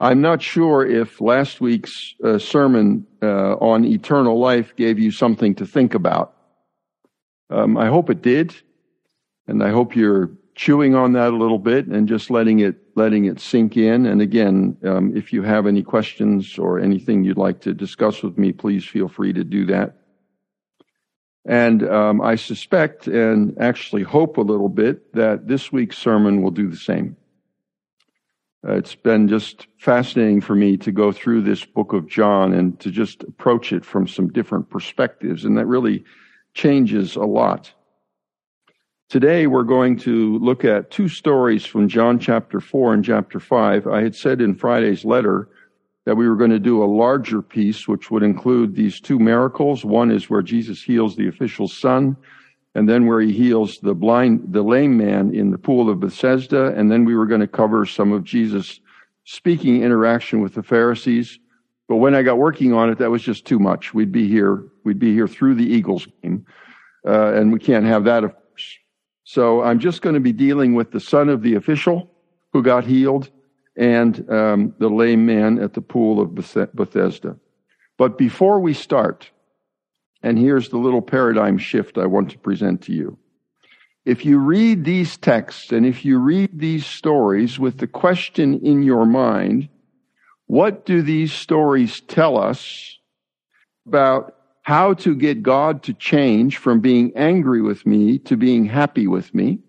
I'm not sure if last week's uh, sermon uh, on eternal life gave you something to think about. Um, I hope it did, and I hope you're chewing on that a little bit and just letting it letting it sink in. And again, um, if you have any questions or anything you'd like to discuss with me, please feel free to do that. And um, I suspect and actually hope a little bit that this week's sermon will do the same. Uh, it's been just fascinating for me to go through this book of John and to just approach it from some different perspectives, and that really changes a lot. Today we're going to look at two stories from John chapter 4 and chapter 5. I had said in Friday's letter that we were going to do a larger piece, which would include these two miracles. One is where Jesus heals the official's son, and then where he heals the blind, the lame man in the pool of Bethesda. And then we were going to cover some of Jesus' speaking interaction with the Pharisees. But when I got working on it, that was just too much. We'd be here, we'd be here through the Eagles game. Uh, and we can't have that, of course. So I'm just going to be dealing with the son of the official who got healed and um, the lame man at the pool of Bethesda. But before we start, and here's the little paradigm shift I want to present to you. If you read these texts and if you read these stories with the question in your mind, what do these stories tell us about how to get God to change from being angry with me to being happy with me?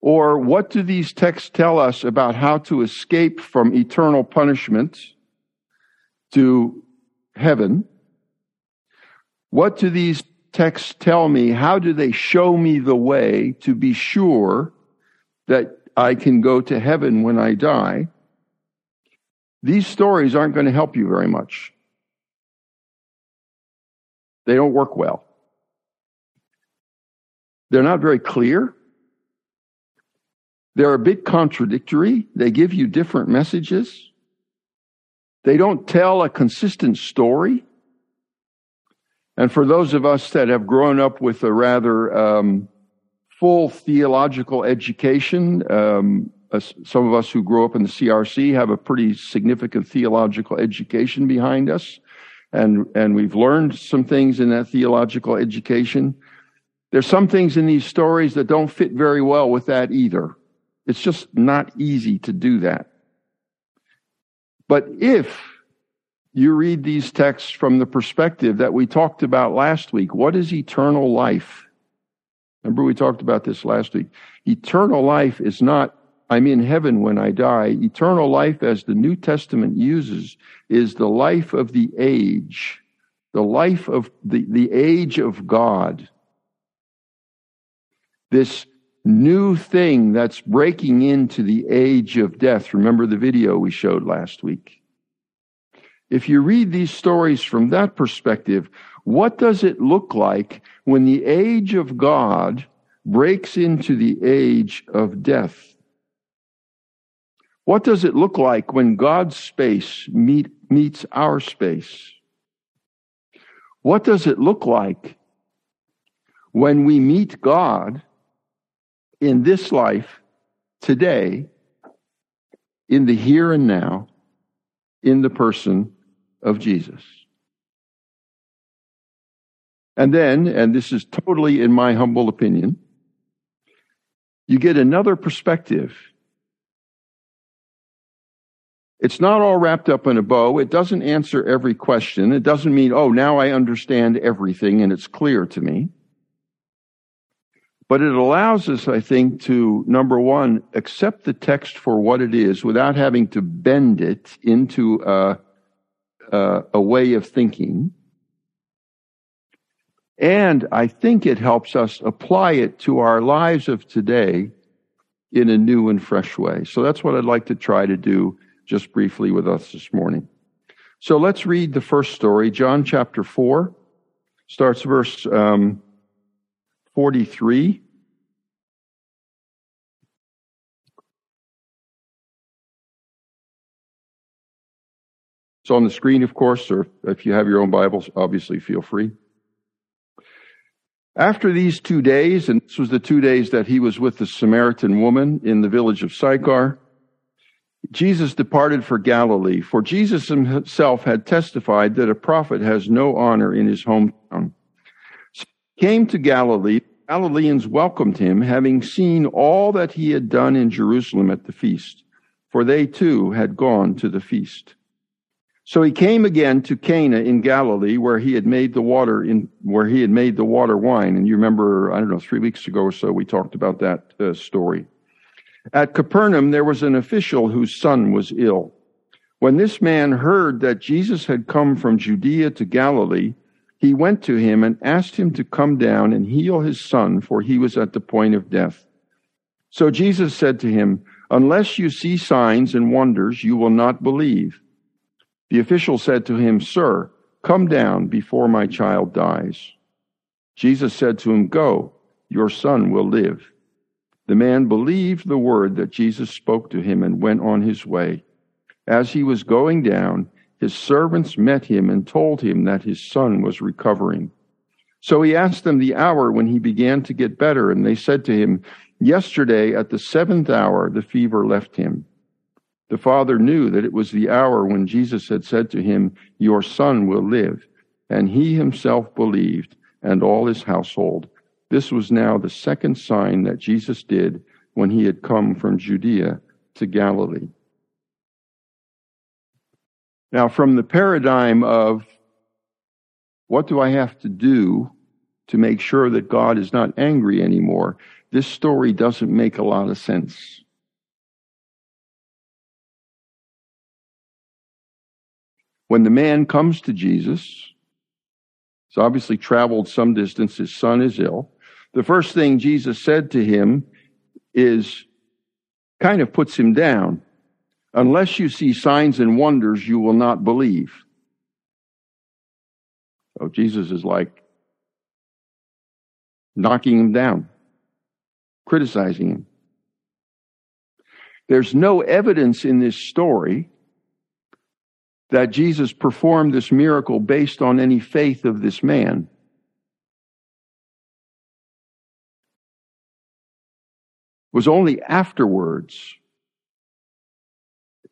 Or what do these texts tell us about how to escape from eternal punishment to heaven? What do these texts tell me? How do they show me the way to be sure that I can go to heaven when I die? These stories aren't going to help you very much. They don't work well. They're not very clear. They're a bit contradictory. They give you different messages. They don't tell a consistent story. And for those of us that have grown up with a rather um, full theological education, um, uh, some of us who grew up in the CRC have a pretty significant theological education behind us. And, and we've learned some things in that theological education. There's some things in these stories that don't fit very well with that either. It's just not easy to do that. But if you read these texts from the perspective that we talked about last week, what is eternal life? Remember, we talked about this last week. Eternal life is not, I'm in heaven when I die. Eternal life, as the New Testament uses, is the life of the age, the life of the, the age of God. This new thing that's breaking into the age of death. Remember the video we showed last week? If you read these stories from that perspective, what does it look like when the age of God breaks into the age of death? What does it look like when God's space meet, meets our space? What does it look like when we meet God in this life, today, in the here and now, in the person of Jesus. And then, and this is totally in my humble opinion, you get another perspective. It's not all wrapped up in a bow. It doesn't answer every question. It doesn't mean, oh, now I understand everything and it's clear to me. But it allows us, I think, to number one, accept the text for what it is without having to bend it into a, a, a way of thinking. And I think it helps us apply it to our lives of today in a new and fresh way. So that's what I'd like to try to do just briefly with us this morning. So let's read the first story, John chapter 4, starts verse um, 43. It's on the screen, of course, or if you have your own Bibles, obviously feel free. After these two days, and this was the two days that he was with the Samaritan woman in the village of Sychar, Jesus departed for Galilee, for Jesus himself had testified that a prophet has no honor in his hometown. So he came to Galilee. Galileans welcomed him, having seen all that he had done in Jerusalem at the feast, for they too had gone to the feast. So he came again to Cana in Galilee, where he had made the water in where he had made the water wine. And you remember, I don't know, three weeks ago or so, we talked about that uh, story. At Capernaum, there was an official whose son was ill. When this man heard that Jesus had come from Judea to Galilee, he went to him and asked him to come down and heal his son, for he was at the point of death. So Jesus said to him, Unless you see signs and wonders, you will not believe. The official said to him, Sir, come down before my child dies. Jesus said to him, Go, your son will live. The man believed the word that Jesus spoke to him and went on his way. As he was going down, his servants met him and told him that his son was recovering. So he asked them the hour when he began to get better, and they said to him, Yesterday at the seventh hour the fever left him. The father knew that it was the hour when Jesus had said to him, Your son will live. And he himself believed, and all his household. This was now the second sign that Jesus did when he had come from Judea to Galilee. Now, from the paradigm of what do I have to do to make sure that God is not angry anymore, this story doesn't make a lot of sense. When the man comes to Jesus, he's obviously traveled some distance, his son is ill the first thing Jesus said to him is kind of puts him down. Unless you see signs and wonders, you will not believe. So Jesus is like knocking him down, criticizing him. There's no evidence in this story that Jesus performed this miracle based on any faith of this man. was only afterwards,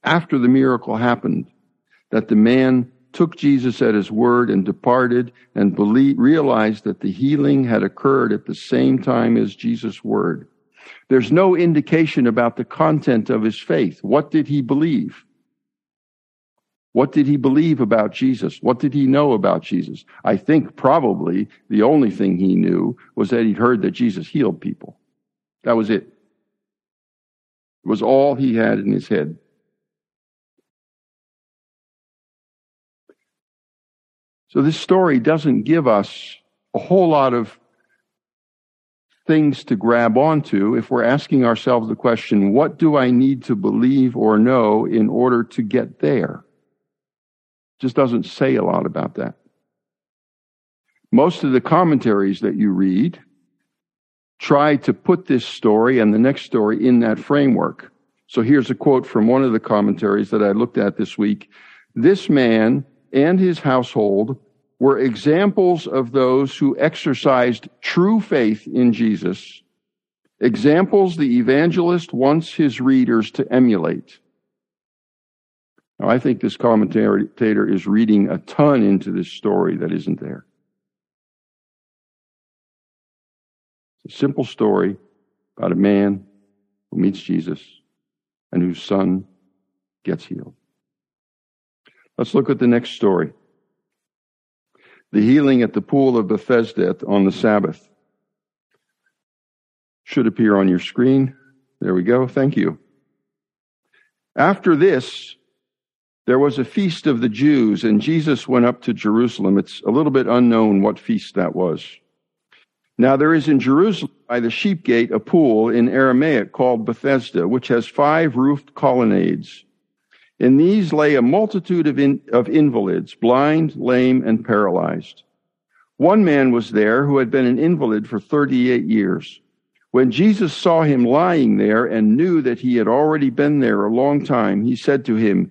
after the miracle happened, that the man took Jesus at his word and departed and believed, realized that the healing had occurred at the same time as Jesus' word. There's no indication about the content of his faith. What did he believe? What did he believe about Jesus? What did he know about Jesus? I think probably the only thing he knew was that he'd heard that Jesus healed people. That was it It was all he had in his head. So this story doesn't give us a whole lot of things to grab onto if we're asking ourselves the question, what do I need to believe or know in order to get there? Just doesn't say a lot about that. Most of the commentaries that you read try to put this story and the next story in that framework. So here's a quote from one of the commentaries that I looked at this week. This man and his household were examples of those who exercised true faith in Jesus, examples the evangelist wants his readers to emulate. Now, I think this commentator is reading a ton into this story that isn't there. It's a simple story about a man who meets Jesus and whose son gets healed. Let's look at the next story. The healing at the pool of Bethesda on the Sabbath. Should appear on your screen. There we go. Thank you. After this, there was a feast of the Jews, and Jesus went up to Jerusalem. It's a little bit unknown what feast that was. Now there is in Jerusalem by the sheep gate a pool in Aramaic called Bethesda, which has five roofed colonnades. In these lay a multitude of, in, of invalids, blind, lame, and paralyzed. One man was there who had been an invalid for 38 years. When Jesus saw him lying there and knew that he had already been there a long time, he said to him,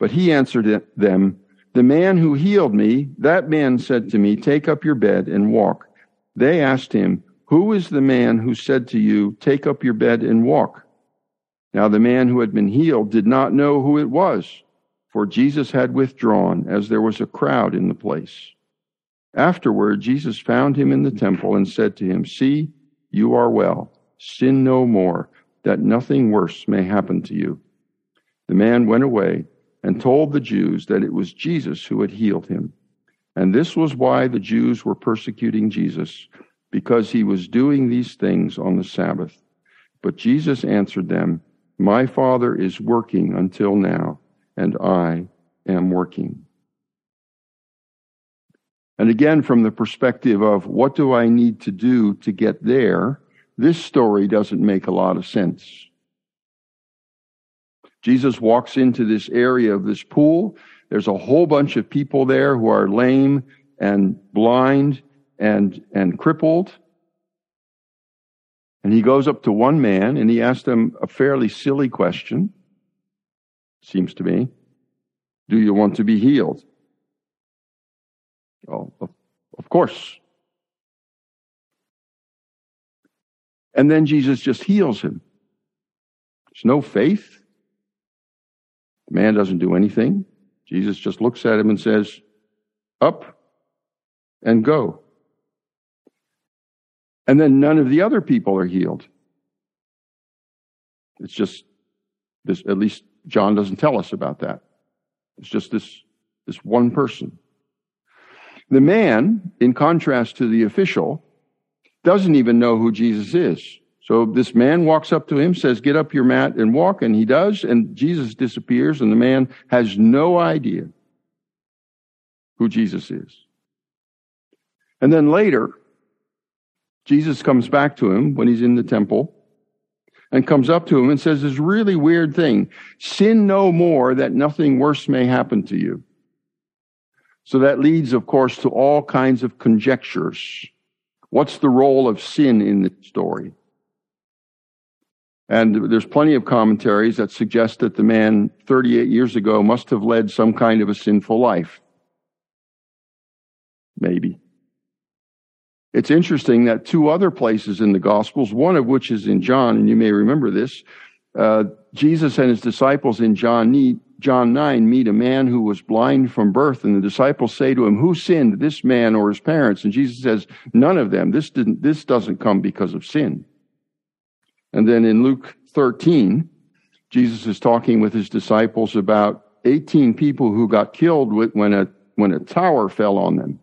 But he answered them, The man who healed me, that man said to me, Take up your bed and walk. They asked him, Who is the man who said to you, Take up your bed and walk? Now the man who had been healed did not know who it was, for Jesus had withdrawn, as there was a crowd in the place. Afterward, Jesus found him in the temple and said to him, See, you are well. Sin no more, that nothing worse may happen to you. The man went away and told the Jews that it was Jesus who had healed him. And this was why the Jews were persecuting Jesus, because he was doing these things on the Sabbath. But Jesus answered them, My Father is working until now, and I am working. And again, from the perspective of what do I need to do to get there, this story doesn't make a lot of sense. Jesus walks into this area of this pool. There's a whole bunch of people there who are lame and blind and, and crippled. And he goes up to one man and he asks him a fairly silly question, seems to me. Do you want to be healed? Oh, of course. And then Jesus just heals him. There's no faith. The man doesn't do anything. Jesus just looks at him and says, Up and go. And then none of the other people are healed. It's just this, at least John doesn't tell us about that. It's just this, this one person. The man, in contrast to the official, doesn't even know who Jesus is. So this man walks up to him, says, get up your mat and walk, and he does, and Jesus disappears, and the man has no idea who Jesus is. And then later, Jesus comes back to him when he's in the temple and comes up to him and says this really weird thing. Sin no more that nothing worse may happen to you. So that leads, of course, to all kinds of conjectures. What's the role of sin in the story? And there's plenty of commentaries that suggest that the man 38 years ago must have led some kind of a sinful life. Maybe. It's interesting that two other places in the Gospels, one of which is in John, and you may remember this, uh, Jesus and his disciples in John John 9 meet a man who was blind from birth and the disciples say to him, who sinned, this man or his parents? And Jesus says, none of them. This didn't, this doesn't come because of sin. And then in Luke 13, Jesus is talking with his disciples about 18 people who got killed when a, when a tower fell on them.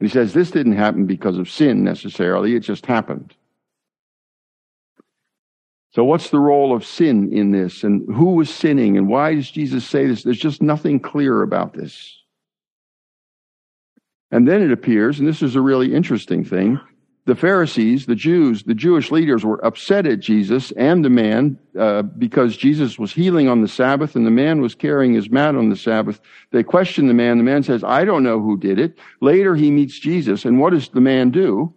And he says, this didn't happen because of sin necessarily. It just happened. So what's the role of sin in this and who was sinning and why does Jesus say this? There's just nothing clear about this. And then it appears, and this is a really interesting thing, the Pharisees, the Jews, the Jewish leaders were upset at Jesus and the man uh, because Jesus was healing on the Sabbath and the man was carrying his mat on the Sabbath. They questioned the man. The man says, I don't know who did it. Later he meets Jesus. And what does the man do?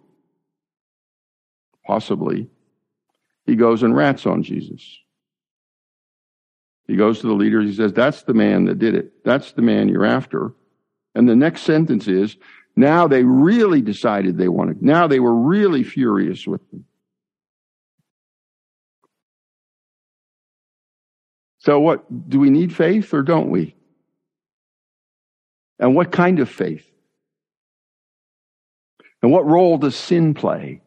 Possibly he goes and rats on Jesus. He goes to the leaders. He says, That's the man that did it. That's the man you're after. And the next sentence is, Now they really decided they wanted, now they were really furious with them. So, what do we need faith or don't we? And what kind of faith? And what role does sin play?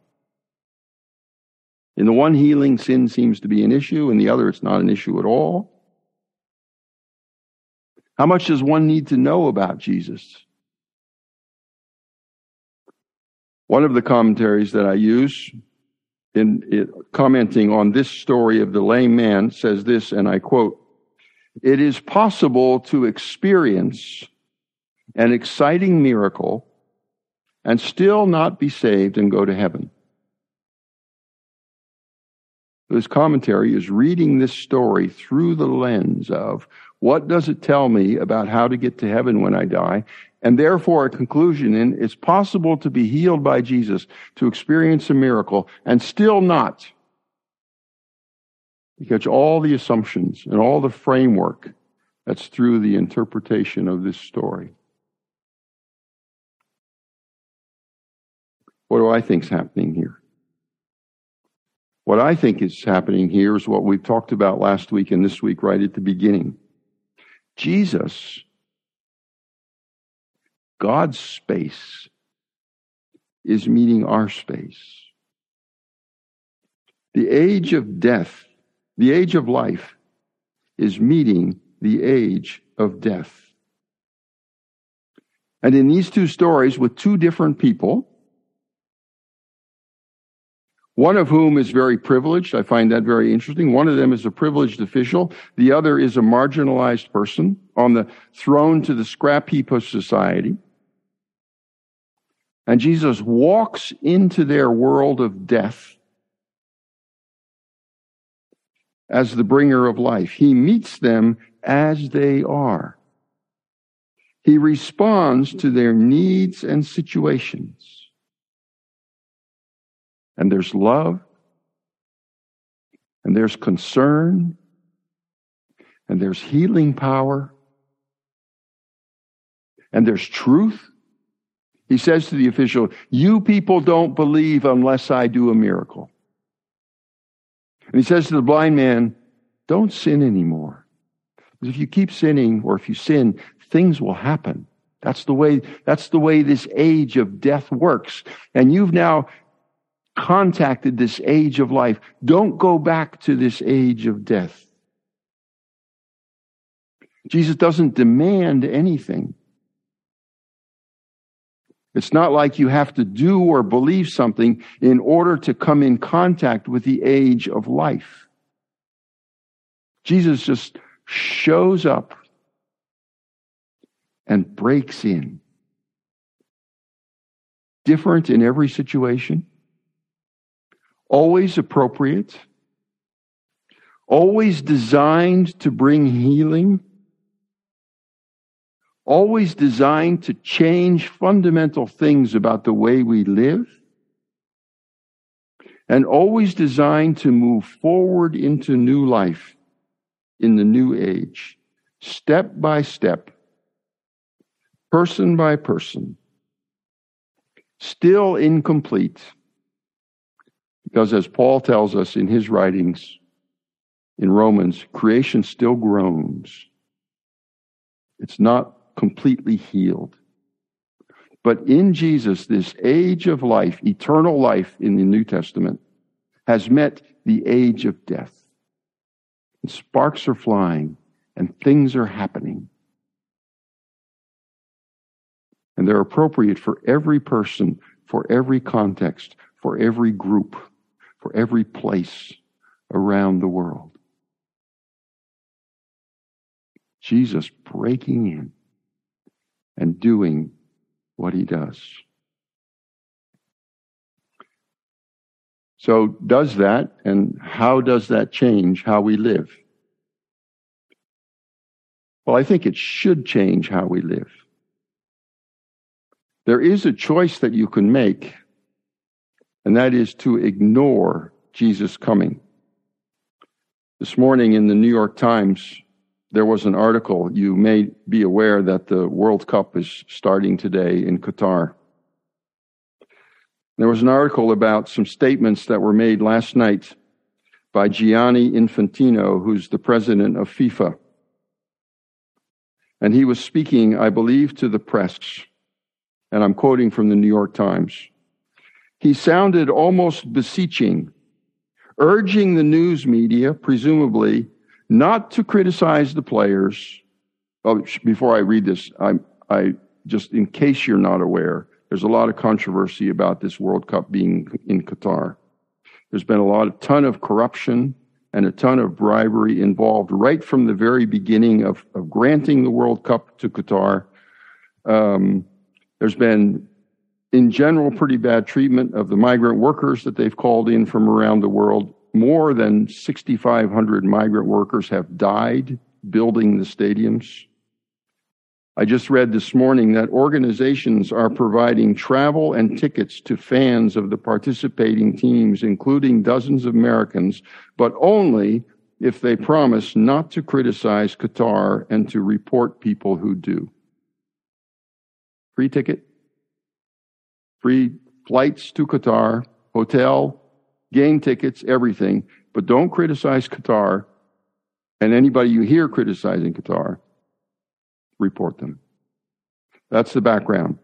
In the one healing, sin seems to be an issue. In the other, it's not an issue at all. How much does one need to know about Jesus? One of the commentaries that I use in commenting on this story of the lame man says this, and I quote, It is possible to experience an exciting miracle and still not be saved and go to heaven. this commentary is reading this story through the lens of what does it tell me about how to get to heaven when I die? And therefore, a conclusion in it's possible to be healed by Jesus, to experience a miracle, and still not. Because all the assumptions and all the framework that's through the interpretation of this story. What do I think is happening here? What I think is happening here is what we've talked about last week and this week right at the beginning. Jesus, God's space, is meeting our space. The age of death, the age of life, is meeting the age of death. And in these two stories with two different people, one of whom is very privileged. I find that very interesting. One of them is a privileged official. The other is a marginalized person on the thrown to the scrap heap of society. And Jesus walks into their world of death as the bringer of life. He meets them as they are. He responds to their needs and situations and there's love, and there's concern, and there's healing power, and there's truth. He says to the official, You people don't believe unless I do a miracle. And he says to the blind man, Don't sin anymore. Because if you keep sinning, or if you sin, things will happen. That's the way, that's the way this age of death works. And you've now contacted this age of life. Don't go back to this age of death. Jesus doesn't demand anything. It's not like you have to do or believe something in order to come in contact with the age of life. Jesus just shows up and breaks in. Different in every situation always appropriate, always designed to bring healing, always designed to change fundamental things about the way we live, and always designed to move forward into new life in the new age, step by step, person by person, still incomplete because as Paul tells us in his writings in Romans, creation still groans. It's not completely healed. But in Jesus, this age of life, eternal life in the New Testament, has met the age of death. And sparks are flying and things are happening. And they're appropriate for every person, for every context, for every group for every place around the world. Jesus breaking in and doing what he does. So, does that, and how does that change how we live? Well, I think it should change how we live. There is a choice that you can make and that is to ignore Jesus coming. This morning in the New York Times, there was an article. You may be aware that the World Cup is starting today in Qatar. There was an article about some statements that were made last night by Gianni Infantino, who's the president of FIFA. And he was speaking, I believe, to the press. And I'm quoting from the New York Times. He sounded almost beseeching, urging the news media, presumably, not to criticize the players. Oh, before I read this, I, I just in case you're not aware, there's a lot of controversy about this World Cup being in Qatar. There's been a lot, a ton of corruption and a ton of bribery involved right from the very beginning of, of granting the World Cup to Qatar. Um, there's been in general, pretty bad treatment of the migrant workers that they've called in from around the world. More than 6,500 migrant workers have died building the stadiums. I just read this morning that organizations are providing travel and tickets to fans of the participating teams, including dozens of Americans, but only if they promise not to criticize Qatar and to report people who do. Free ticket, free flights to Qatar, hotel, game tickets, everything, but don't criticize Qatar and anybody you hear criticizing Qatar report them. That's the background.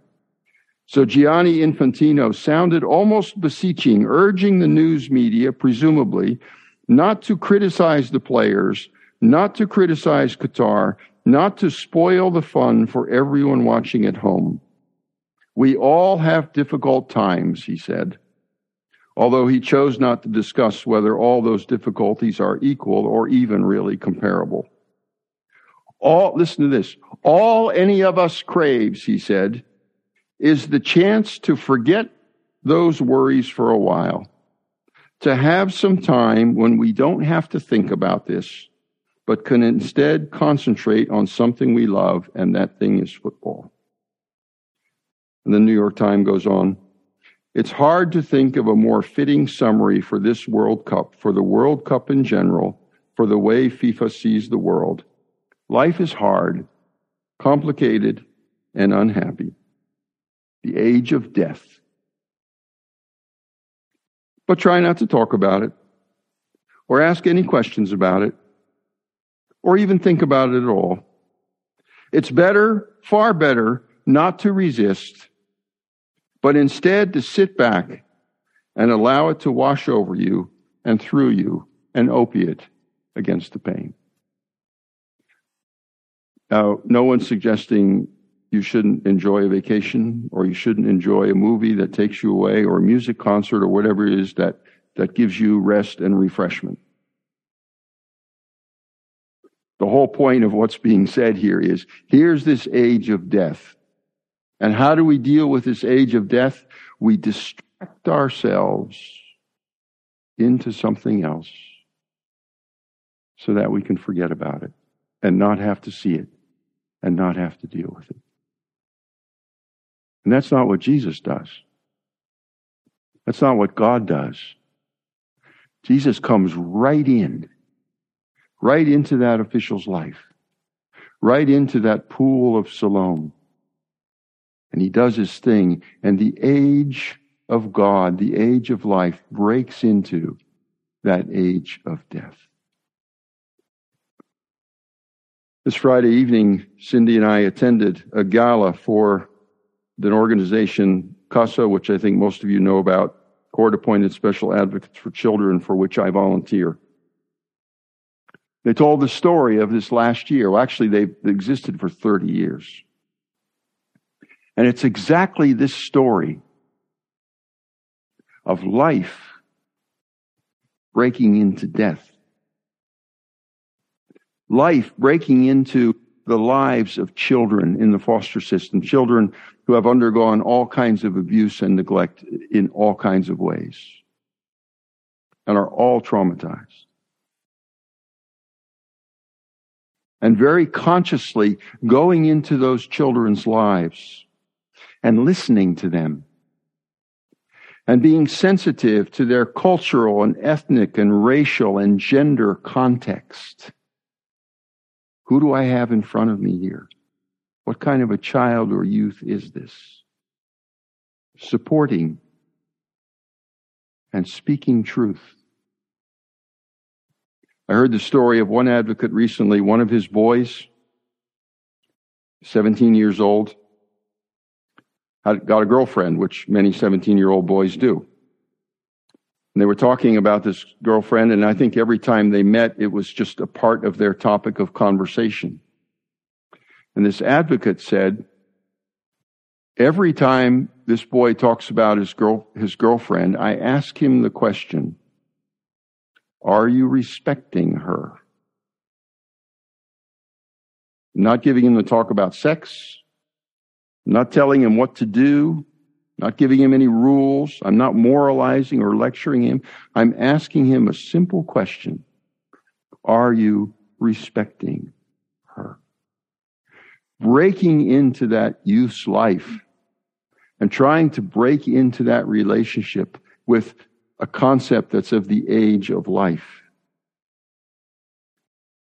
So Gianni Infantino sounded almost beseeching, urging the news media, presumably, not to criticize the players, not to criticize Qatar, not to spoil the fun for everyone watching at home. We all have difficult times, he said, although he chose not to discuss whether all those difficulties are equal or even really comparable. All, listen to this. All any of us craves, he said, is the chance to forget those worries for a while. To have some time when we don't have to think about this, but can instead concentrate on something we love, and that thing is football. And the New York Times goes on. It's hard to think of a more fitting summary for this World Cup, for the World Cup in general, for the way FIFA sees the world. Life is hard, complicated, and unhappy. The age of death. But try not to talk about it, or ask any questions about it, or even think about it at all. It's better, far better, not to resist, but instead to sit back and allow it to wash over you and through you an opiate against the pain. Now, no one's suggesting you shouldn't enjoy a vacation or you shouldn't enjoy a movie that takes you away or a music concert or whatever it is that, that gives you rest and refreshment. The whole point of what's being said here is here's this age of death. And how do we deal with this age of death? We distract ourselves into something else so that we can forget about it and not have to see it and not have to deal with it. And that's not what Jesus does. That's not what God does. Jesus comes right in, right into that official's life, right into that pool of Siloam. And he does his thing, and the age of God, the age of life, breaks into that age of death. This Friday evening, Cindy and I attended a gala for an organization, CASA, which I think most of you know about, Court Appointed Special Advocates for Children, for which I volunteer. They told the story of this last year. Well, actually, they've existed for 30 years. And it's exactly this story of life breaking into death life breaking into the lives of children in the foster system, children who have undergone all kinds of abuse and neglect in all kinds of ways and are all traumatized. And very consciously going into those children's lives and listening to them and being sensitive to their cultural and ethnic and racial and gender context who do I have in front of me here? What kind of a child or youth is this? Supporting and speaking truth. I heard the story of one advocate recently, one of his boys, 17 years old, got a girlfriend, which many 17 year old boys do. And they were talking about this girlfriend, and I think every time they met, it was just a part of their topic of conversation. And this advocate said, every time this boy talks about his girl, his girlfriend, I ask him the question, are you respecting her? not giving him the talk about sex, not telling him what to do, not giving him any rules. I'm not moralizing or lecturing him. I'm asking him a simple question. Are you respecting her? Breaking into that youth's life and trying to break into that relationship with a concept that's of the age of life.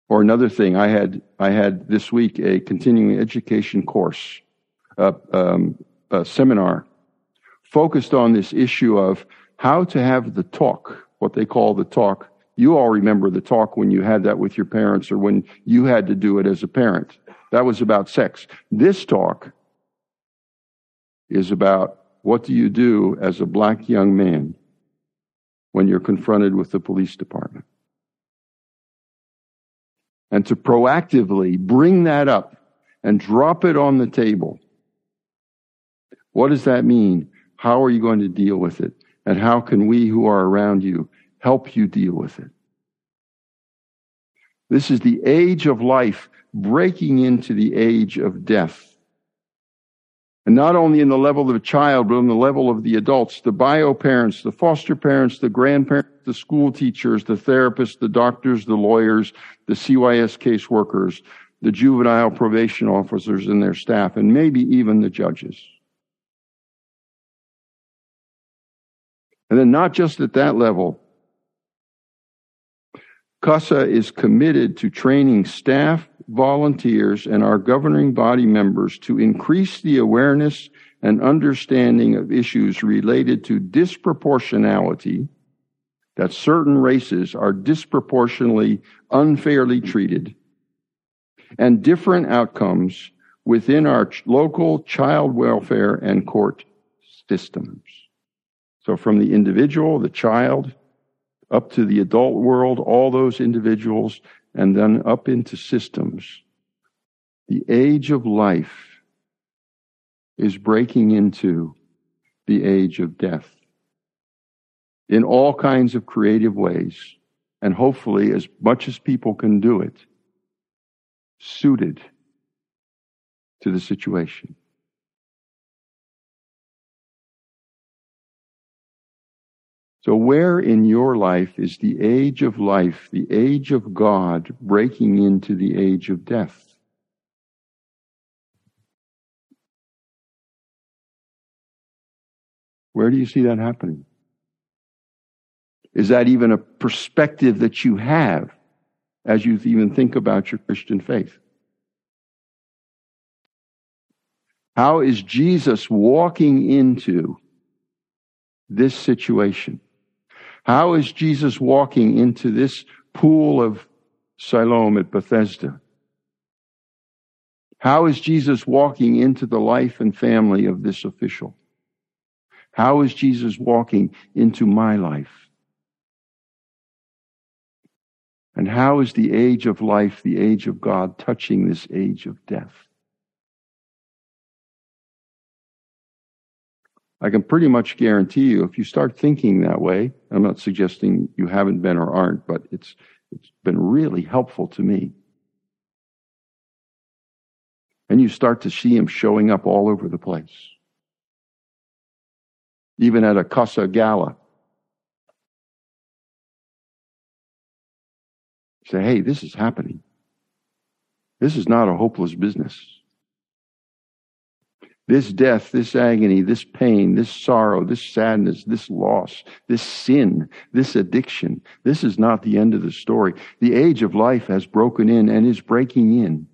Or another thing, I had I had this week a continuing education course, a, um, seminar focused on this issue of how to have the talk, what they call the talk. You all remember the talk when you had that with your parents or when you had to do it as a parent. That was about sex. This talk is about what do you do as a black young man when you're confronted with the police department. And to proactively bring that up and drop it on the table. What does that mean? How are you going to deal with it? And how can we who are around you help you deal with it? This is the age of life breaking into the age of death. And not only in the level of a child, but on the level of the adults, the bio parents, the foster parents, the grandparents, the school teachers, the therapists, the doctors, the lawyers, the CYS caseworkers, the juvenile probation officers and their staff, and maybe even the judges. And then not just at that level, CASA is committed to training staff volunteers, and our governing body members to increase the awareness and understanding of issues related to disproportionality, that certain races are disproportionately unfairly treated, and different outcomes within our local child welfare and court systems. So from the individual, the child, up to the adult world, all those individuals and then up into systems. The age of life is breaking into the age of death in all kinds of creative ways, and hopefully, as much as people can do it, suited to the situation. So, where in your life is the age of life, the age of God, breaking into the age of death? Where do you see that happening? Is that even a perspective that you have as you even think about your Christian faith? How is Jesus walking into this situation? How is Jesus walking into this pool of Siloam at Bethesda? How is Jesus walking into the life and family of this official? How is Jesus walking into my life? And how is the age of life, the age of God, touching this age of death? I can pretty much guarantee you, if you start thinking that way, I'm not suggesting you haven't been or aren't, but it's, it's been really helpful to me. And you start to see him showing up all over the place. Even at a Casa Gala. Say, hey, this is happening. This is not a hopeless business. This death, this agony, this pain, this sorrow, this sadness, this loss, this sin, this addiction, this is not the end of the story. The age of life has broken in and is breaking in.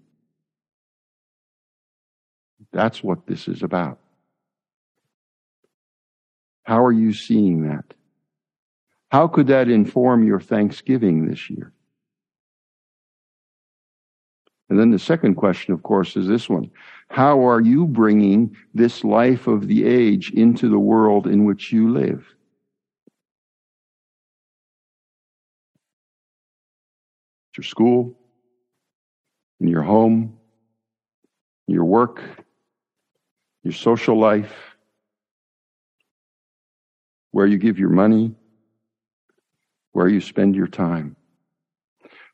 That's what this is about. How are you seeing that? How could that inform your Thanksgiving this year? And then the second question, of course, is this one. How are you bringing this life of the age into the world in which you live? Your school, in your home, your work, your social life, where you give your money, where you spend your time.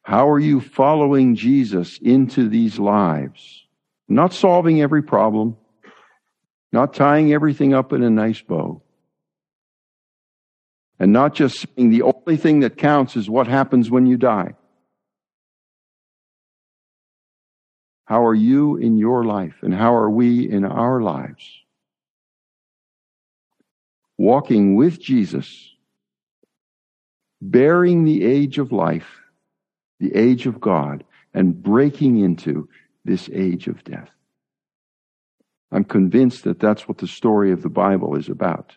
How are you following Jesus into these lives? Not solving every problem, not tying everything up in a nice bow, and not just saying the only thing that counts is what happens when you die. How are you in your life, and how are we in our lives? Walking with Jesus, bearing the age of life, the age of God, and breaking into this age of death. I'm convinced that that's what the story of the Bible is about,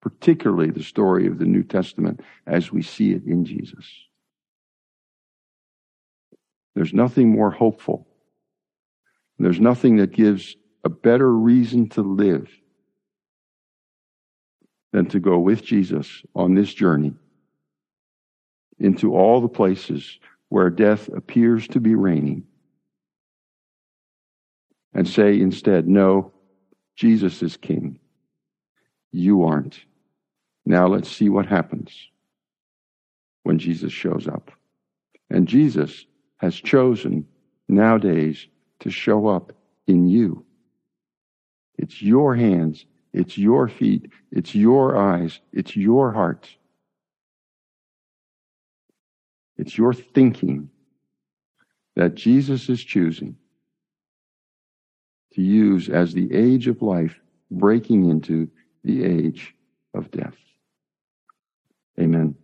particularly the story of the New Testament as we see it in Jesus. There's nothing more hopeful. There's nothing that gives a better reason to live than to go with Jesus on this journey into all the places where death appears to be reigning and say instead, No, Jesus is king. You aren't. Now let's see what happens when Jesus shows up. And Jesus has chosen nowadays to show up in you. It's your hands, it's your feet, it's your eyes, it's your heart. It's your thinking that Jesus is choosing to use as the age of life breaking into the age of death. Amen.